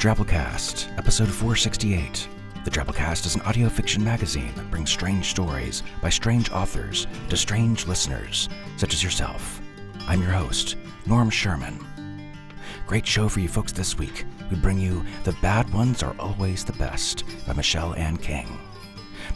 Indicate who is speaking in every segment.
Speaker 1: Drabblecast, episode 468. The Drabblecast is an audio fiction magazine that brings strange stories by strange authors to strange listeners, such as yourself. I'm your host, Norm Sherman. Great show for you folks this week. We bring you The Bad Ones Are Always the Best by Michelle Ann King.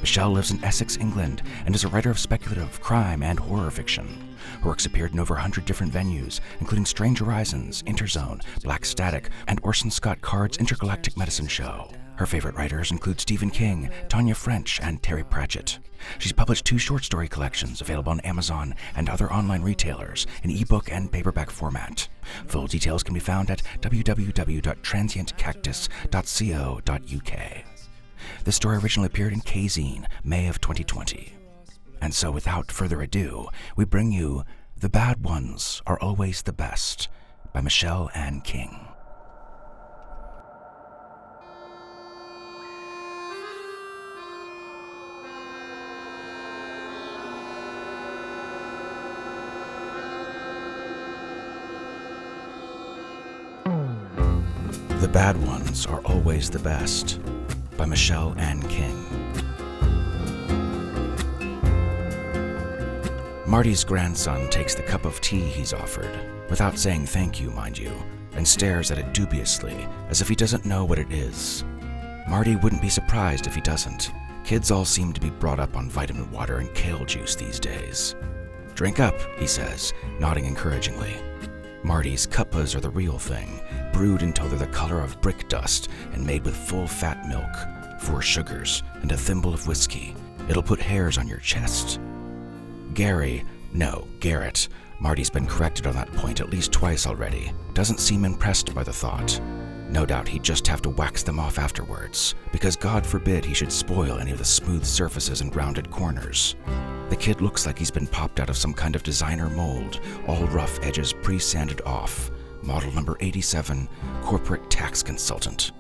Speaker 1: Michelle lives in Essex, England, and is a writer of speculative, crime, and horror fiction. Her works appeared in over 100 different venues, including Strange Horizons, Interzone, Black Static, and Orson Scott Card's Intergalactic Medicine Show. Her favorite writers include Stephen King, Tana French, and Terry Pratchett. She's published two short story collections available on Amazon and other online retailers in ebook and paperback format. Full details can be found at www.transientcactus.co.uk. This story originally appeared in Kzine, May of 2020. And so, without further ado, we bring you The Bad Ones Are Always the Best by Michelle Ann King. The Bad Ones Are Always the Best by Michelle Ann King. Marty's grandson takes the cup of tea he's offered, without saying thank you, mind you, and stares at it dubiously, as if he doesn't know what it is. Marty wouldn't be surprised if he doesn't. Kids all seem to be brought up on vitamin water and kale juice these days. Drink up, he says, nodding encouragingly. Marty's cuppas are the real thing, brewed until they're the color of brick dust and made with full fat milk, four sugars, and a thimble of whiskey. It'll put hairs on your chest. Gary, no, Garrett, Marty's been corrected on that point at least twice already, doesn't seem impressed by the thought. No doubt he'd just have to wax them off afterwards, because God forbid he should spoil any of the smooth surfaces and rounded corners. The kid looks like he's been popped out of some kind of designer mold, all rough edges pre sanded off. Model number 87, corporate tax consultant.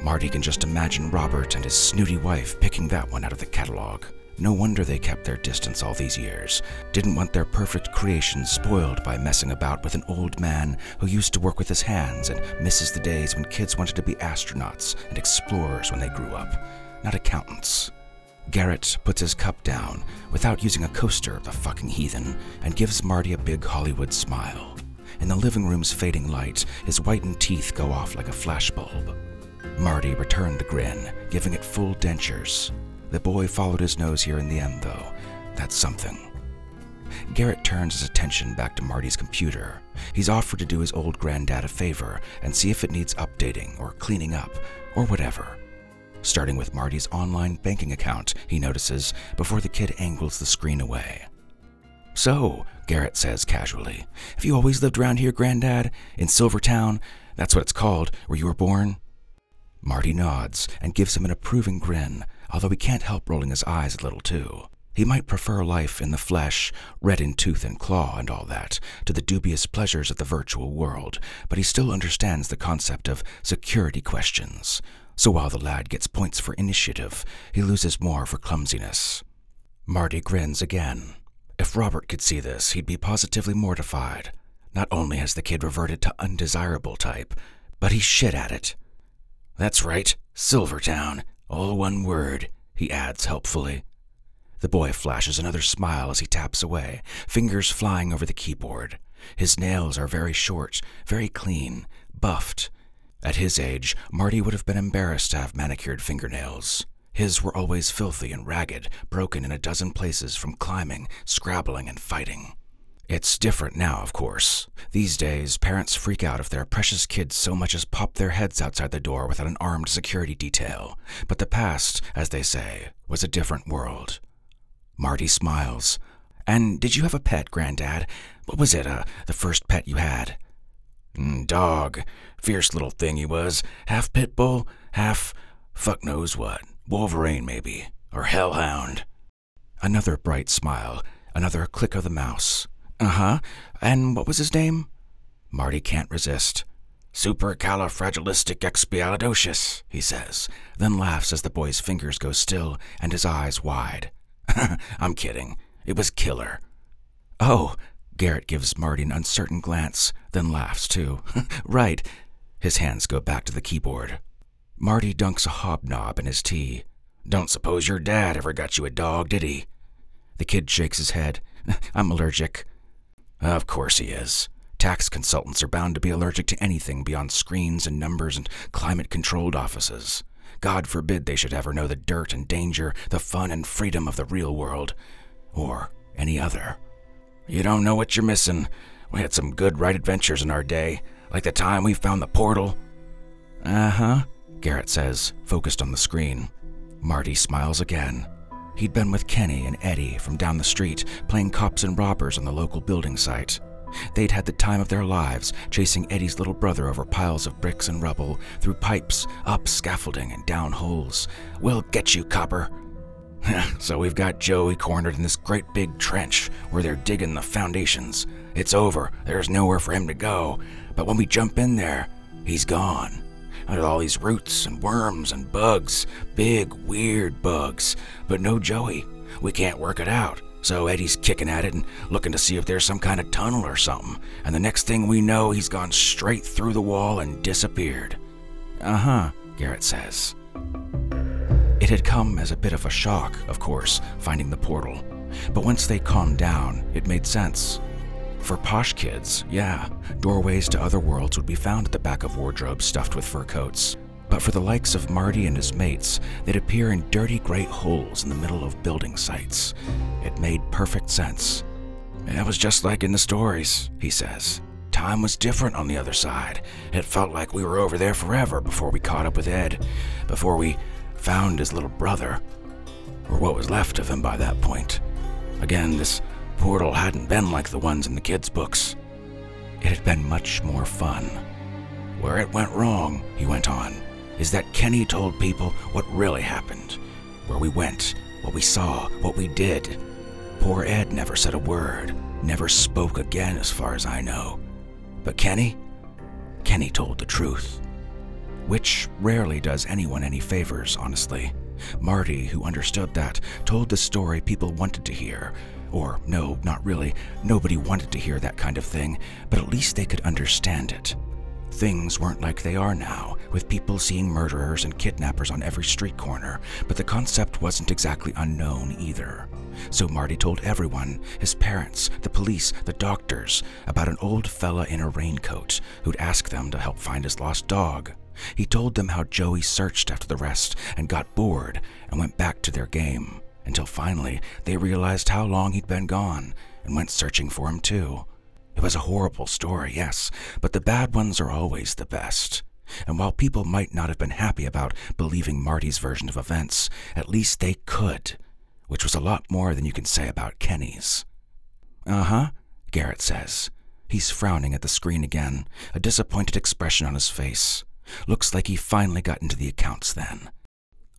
Speaker 1: Marty can just imagine Robert and his snooty wife picking that one out of the catalog. No wonder they kept their distance all these years. Didn't want their perfect creation spoiled by messing about with an old man who used to work with his hands and misses the days when kids wanted to be astronauts and explorers when they grew up, not accountants. Garrett puts his cup down without using a coaster, the fucking heathen, and gives Marty a big Hollywood smile. In the living room's fading light, his whitened teeth go off like a flashbulb. Marty returned the grin, giving it full dentures. The boy followed his nose here in the end, though. That's something. Garrett turns his attention back to Marty's computer. He's offered to do his old granddad a favor and see if it needs updating or cleaning up or whatever. Starting with Marty's online banking account, he notices before the kid angles the screen away. So, Garrett says casually, have you always lived around here, Granddad? In Silvertown? That's what it's called, where you were born? Marty nods and gives him an approving grin, although he can't help rolling his eyes a little too. He might prefer life in the flesh, red in tooth and claw and all that, to the dubious pleasures of the virtual world, but he still understands the concept of security questions. So while the lad gets points for initiative, he loses more for clumsiness. Marty grins again. If Robert could see this, he'd be positively mortified. Not only has the kid reverted to undesirable type, but he's shit at it. That's right, Silvertown, all one word, he adds helpfully. The boy flashes another smile as he taps away, fingers flying over the keyboard. His nails are very short, very clean, buffed. At his age, Marty would have been embarrassed to have manicured fingernails. His were always filthy and ragged, broken in a dozen places from climbing, scrabbling, and fighting. It's different now, of course. These days, parents freak out if their precious kids so much as pop their heads outside the door without an armed security detail. But the past, as they say, was a different world. Marty smiles. And did you have a pet, Granddad? What was it, uh, the first pet you had? Dog. Fierce little thing he was. Half pit bull, half fuck knows what. Wolverine, maybe. Or hellhound. Another bright smile, another click of the mouse. Uh huh. And what was his name? Marty can't resist. Supercalifragilisticexpialidocious, he says, then laughs as the boy's fingers go still and his eyes wide. I'm kidding. It was killer. Oh, Garrett gives Marty an uncertain glance, then laughs too. right. His hands go back to the keyboard. Marty dunks a hobnob in his tea. Don't suppose your dad ever got you a dog, did he? The kid shakes his head. I'm allergic. Of course he is. Tax consultants are bound to be allergic to anything beyond screens and numbers and climate controlled offices. God forbid they should ever know the dirt and danger, the fun and freedom of the real world, or any other. You don't know what you're missing. We had some good right adventures in our day, like the time we found the portal. Uh huh, Garrett says, focused on the screen. Marty smiles again. He'd been with Kenny and Eddie from down the street playing cops and robbers on the local building site. They'd had the time of their lives chasing Eddie's little brother over piles of bricks and rubble, through pipes, up scaffolding, and down holes. We'll get you, copper. so we've got Joey cornered in this great big trench where they're digging the foundations. It's over, there's nowhere for him to go. But when we jump in there, he's gone. With all these roots and worms and bugs, big, weird bugs. But no Joey. We can't work it out. So Eddie's kicking at it and looking to see if there's some kind of tunnel or something. And the next thing we know, he's gone straight through the wall and disappeared. Uh huh, Garrett says. It had come as a bit of a shock, of course, finding the portal. But once they calmed down, it made sense. For posh kids, yeah, doorways to other worlds would be found at the back of wardrobes stuffed with fur coats. But for the likes of Marty and his mates, they'd appear in dirty great holes in the middle of building sites. It made perfect sense. It was just like in the stories, he says. Time was different on the other side. It felt like we were over there forever before we caught up with Ed, before we found his little brother, or what was left of him by that point. Again, this portal hadn't been like the ones in the kids' books. It had been much more fun. Where it went wrong, he went on, is that Kenny told people what really happened. Where we went, what we saw, what we did. Poor Ed never said a word, never spoke again, as far as I know. But Kenny? Kenny told the truth which rarely does anyone any favors, honestly. Marty, who understood that, told the story people wanted to hear. Or, no, not really. Nobody wanted to hear that kind of thing, but at least they could understand it. Things weren't like they are now, with people seeing murderers and kidnappers on every street corner, but the concept wasn't exactly unknown either. So Marty told everyone his parents, the police, the doctors about an old fella in a raincoat who'd ask them to help find his lost dog. He told them how Joey searched after the rest and got bored and went back to their game, until finally they realized how long he'd been gone and went searching for him too. It was a horrible story, yes, but the bad ones are always the best. And while people might not have been happy about believing Marty's version of events, at least they could, which was a lot more than you can say about Kenny's. Uh huh, Garrett says. He's frowning at the screen again, a disappointed expression on his face. Looks like he finally got into the accounts then.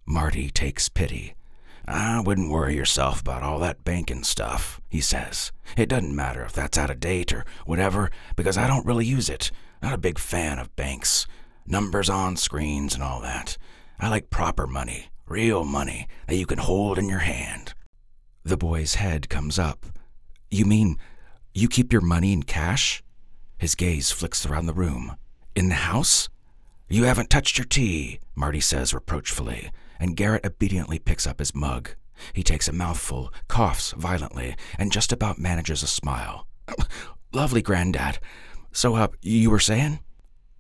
Speaker 1: Marty takes pity. I wouldn't worry yourself about all that banking stuff, he says. It doesn't matter if that's out of date or whatever, because I don't really use it. Not a big fan of banks. Numbers on screens and all that. I like proper money, real money that you can hold in your hand. The boy's head comes up. You mean you keep your money in cash? His gaze flicks around the room. In the house? You haven't touched your tea, Marty says reproachfully, and Garrett obediently picks up his mug. He takes a mouthful, coughs violently, and just about manages a smile. Lovely, Granddad. So, uh, you were saying?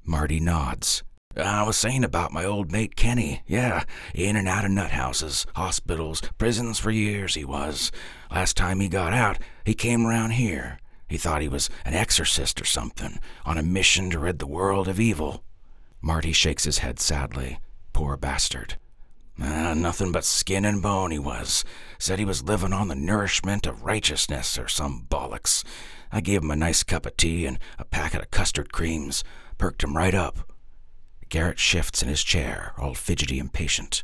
Speaker 1: Marty nods. I was saying about my old mate Kenny. Yeah, in and out of nut houses, hospitals, prisons for years he was. Last time he got out, he came around here. He thought he was an exorcist or something, on a mission to rid the world of evil. Marty shakes his head sadly. Poor bastard. Ah, nothing but skin and bone he was. Said he was living on the nourishment of righteousness or some bollocks. I gave him a nice cup of tea and a packet of custard creams. Perked him right up. Garrett shifts in his chair, all fidgety and patient.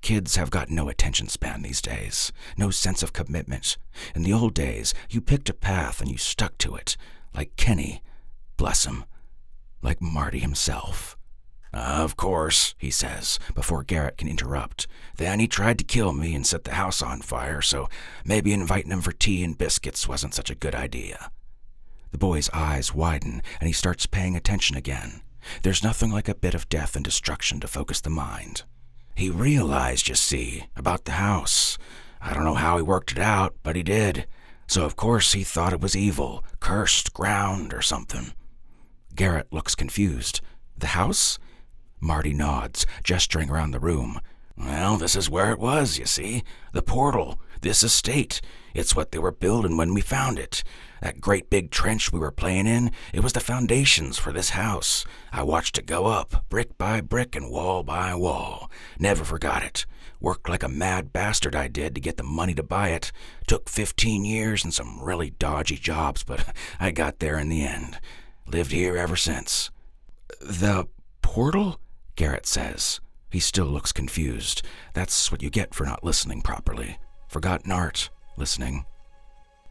Speaker 1: Kids have got no attention span these days, no sense of commitment. In the old days, you picked a path and you stuck to it, like Kenny, bless him, like Marty himself. Of course, he says, before Garrett can interrupt. Then he tried to kill me and set the house on fire, so maybe inviting him for tea and biscuits wasn't such a good idea. The boy's eyes widen and he starts paying attention again. There's nothing like a bit of death and destruction to focus the mind. He realized, you see, about the house. I don't know how he worked it out, but he did. So, of course, he thought it was evil, cursed, ground, or something. Garrett looks confused. The house? Marty nods, gesturing around the room. Well, this is where it was, you see. The portal. This estate. It's what they were building when we found it. That great big trench we were playing in, it was the foundations for this house. I watched it go up, brick by brick and wall by wall. Never forgot it. Worked like a mad bastard I did to get the money to buy it. Took 15 years and some really dodgy jobs, but I got there in the end. Lived here ever since. The portal? Garrett says. He still looks confused. That's what you get for not listening properly. Forgotten art, listening.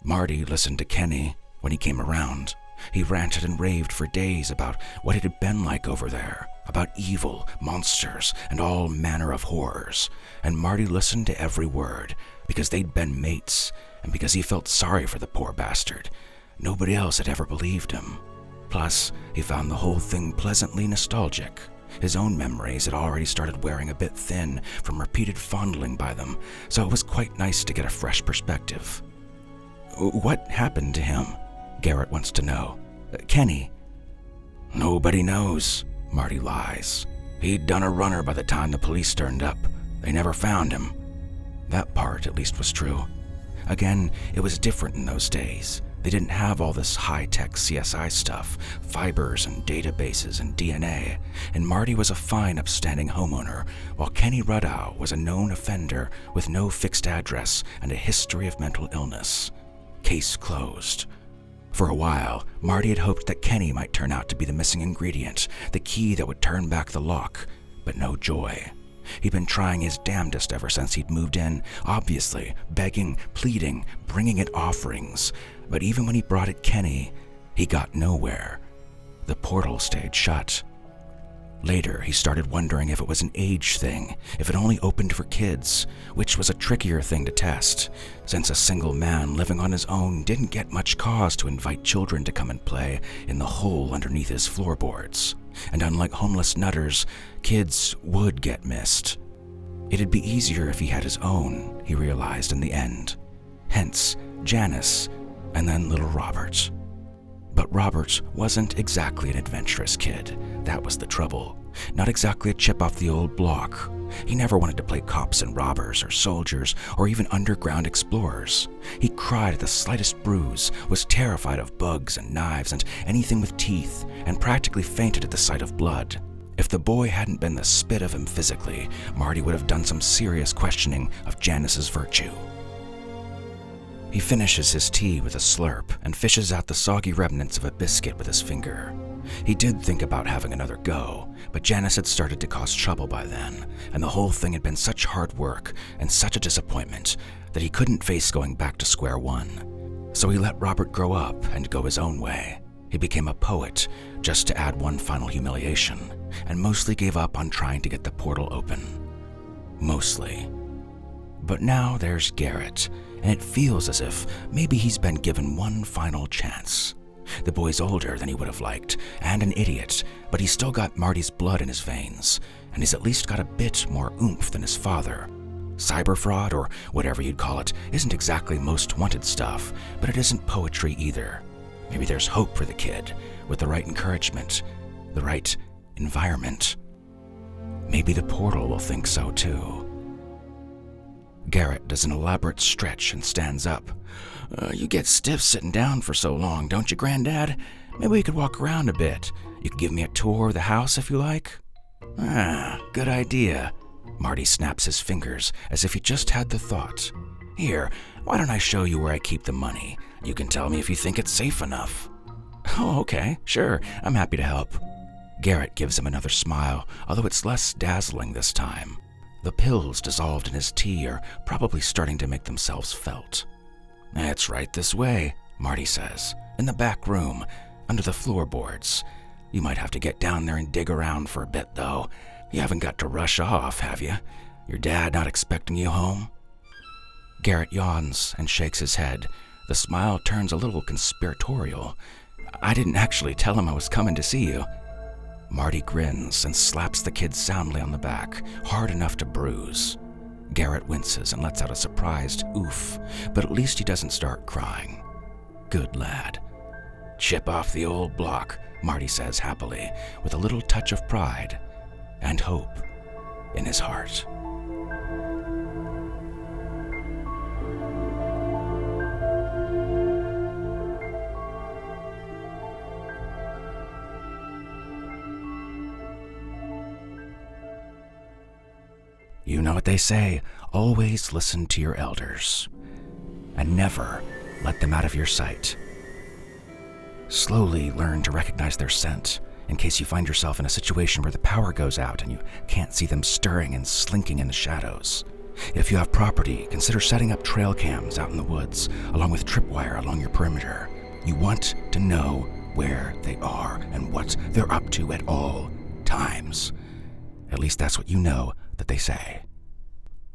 Speaker 1: Marty listened to Kenny when he came around. He ranted and raved for days about what it had been like over there, about evil, monsters, and all manner of horrors. And Marty listened to every word because they'd been mates and because he felt sorry for the poor bastard. Nobody else had ever believed him. Plus, he found the whole thing pleasantly nostalgic. His own memories had already started wearing a bit thin from repeated fondling by them, so it was quite nice to get a fresh perspective. What happened to him? Garrett wants to know. Kenny. Nobody knows, Marty lies. He'd done a runner by the time the police turned up. They never found him. That part, at least, was true. Again, it was different in those days. They didn't have all this high tech CSI stuff, fibers and databases and DNA, and Marty was a fine, upstanding homeowner, while Kenny Ruddow was a known offender with no fixed address and a history of mental illness. Case closed. For a while, Marty had hoped that Kenny might turn out to be the missing ingredient, the key that would turn back the lock, but no joy. He'd been trying his damnedest ever since he'd moved in, obviously, begging, pleading, bringing it offerings. But even when he brought it Kenny, he got nowhere. The portal stayed shut. Later, he started wondering if it was an age thing, if it only opened for kids, which was a trickier thing to test, since a single man living on his own didn't get much cause to invite children to come and play in the hole underneath his floorboards. And unlike homeless nutters, kids would get missed. It'd be easier if he had his own, he realized in the end. Hence, Janice, and then little Robert. But Roberts wasn't exactly an adventurous kid. That was the trouble. Not exactly a chip off the old block. He never wanted to play cops and robbers, or soldiers, or even underground explorers. He cried at the slightest bruise, was terrified of bugs and knives and anything with teeth, and practically fainted at the sight of blood. If the boy hadn't been the spit of him physically, Marty would have done some serious questioning of Janice's virtue. He finishes his tea with a slurp and fishes out the soggy remnants of a biscuit with his finger. He did think about having another go, but Janice had started to cause trouble by then, and the whole thing had been such hard work and such a disappointment that he couldn't face going back to square one. So he let Robert grow up and go his own way. He became a poet just to add one final humiliation, and mostly gave up on trying to get the portal open. Mostly. But now there's Garrett, and it feels as if maybe he's been given one final chance. The boy's older than he would have liked, and an idiot, but he's still got Marty's blood in his veins, and he's at least got a bit more oomph than his father. Cyber fraud, or whatever you'd call it, isn't exactly most wanted stuff, but it isn't poetry either. Maybe there's hope for the kid, with the right encouragement, the right environment. Maybe the portal will think so too. Garrett does an elaborate stretch and stands up. Uh, you get stiff sitting down for so long, don't you, Granddad? Maybe we could walk around a bit. You could give me a tour of the house if you like. Ah, good idea. Marty snaps his fingers as if he just had the thought. Here, why don't I show you where I keep the money? You can tell me if you think it's safe enough. Oh, okay, sure, I'm happy to help. Garrett gives him another smile, although it's less dazzling this time. The pills dissolved in his tea are probably starting to make themselves felt. It's right this way, Marty says, in the back room, under the floorboards. You might have to get down there and dig around for a bit, though. You haven't got to rush off, have you? Your dad not expecting you home? Garrett yawns and shakes his head. The smile turns a little conspiratorial. I didn't actually tell him I was coming to see you. Marty grins and slaps the kid soundly on the back, hard enough to bruise. Garrett winces and lets out a surprised oof, but at least he doesn't start crying. Good lad. Chip off the old block, Marty says happily, with a little touch of pride and hope in his heart. You know what they say always listen to your elders, and never let them out of your sight. Slowly learn to recognize their scent in case you find yourself in a situation where the power goes out and you can't see them stirring and slinking in the shadows. If you have property, consider setting up trail cams out in the woods, along with tripwire along your perimeter. You want to know where they are and what they're up to at all times. At least that's what you know that they say.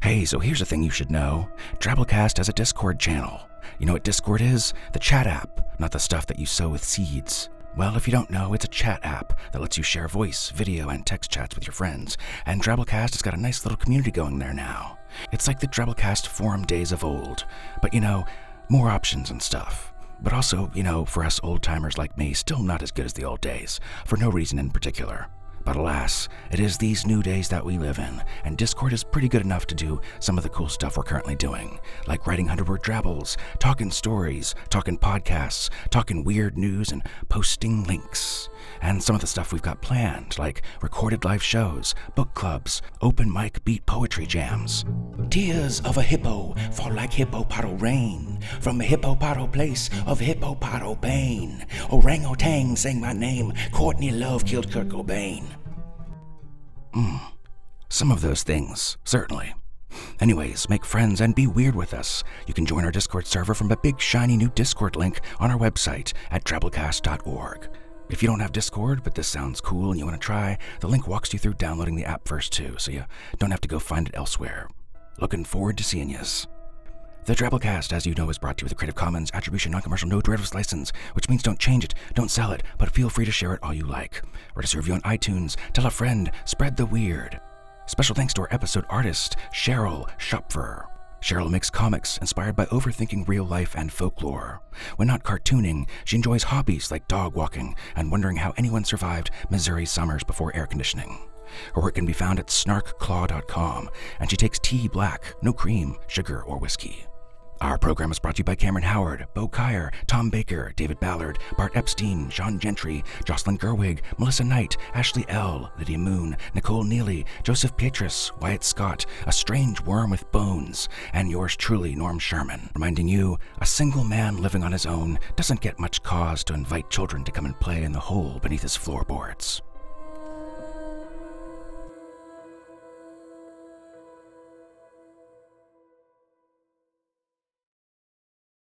Speaker 1: Hey, so here's a thing you should know Drabblecast has a Discord channel. You know what Discord is? The chat app, not the stuff that you sow with seeds. Well, if you don't know, it's a chat app that lets you share voice, video, and text chats with your friends. And Drabblecast has got a nice little community going there now. It's like the Drabblecast forum days of old, but you know, more options and stuff. But also, you know, for us old timers like me, still not as good as the old days, for no reason in particular. But alas, it is these new days that we live in, and Discord is pretty good enough to do some of the cool stuff we're currently doing, like writing 100 word drabbles, talking stories, talking podcasts, talking weird news, and posting links. And some of the stuff we've got planned, like recorded live shows, book clubs, open mic beat poetry jams. Tears of a hippo fall like hippopotto rain from a hippopotto place of hippopotto pain. Orangutan sang my name, Courtney Love killed Kurt Cobain. Hmm, some of those things, certainly. Anyways, make friends and be weird with us. You can join our Discord server from a big shiny new Discord link on our website at drabblecast.org. If you don't have Discord, but this sounds cool and you want to try, the link walks you through downloading the app first too, so you don't have to go find it elsewhere. Looking forward to seeing yous. The Drabblecast, as you know, is brought to you with a Creative Commons Attribution Non-Commercial No Derivatives license, which means don't change it, don't sell it, but feel free to share it all you like. Write us a review on iTunes, tell a friend, spread the weird. Special thanks to our episode artist, Cheryl Schopfer. Cheryl makes comics inspired by overthinking real life and folklore. When not cartooning, she enjoys hobbies like dog walking and wondering how anyone survived Missouri summers before air conditioning. Her work can be found at snarkclaw.com, and she takes tea black, no cream, sugar, or whiskey. Our program is brought to you by Cameron Howard, Bo Kier, Tom Baker, David Ballard, Bart Epstein, Sean Gentry, Jocelyn Gerwig, Melissa Knight, Ashley L., Lydia Moon, Nicole Neely, Joseph Petrus, Wyatt Scott, A Strange Worm with Bones, and yours truly, Norm Sherman, reminding you a single man living on his own doesn't get much cause to invite children to come and play in the hole beneath his floorboards.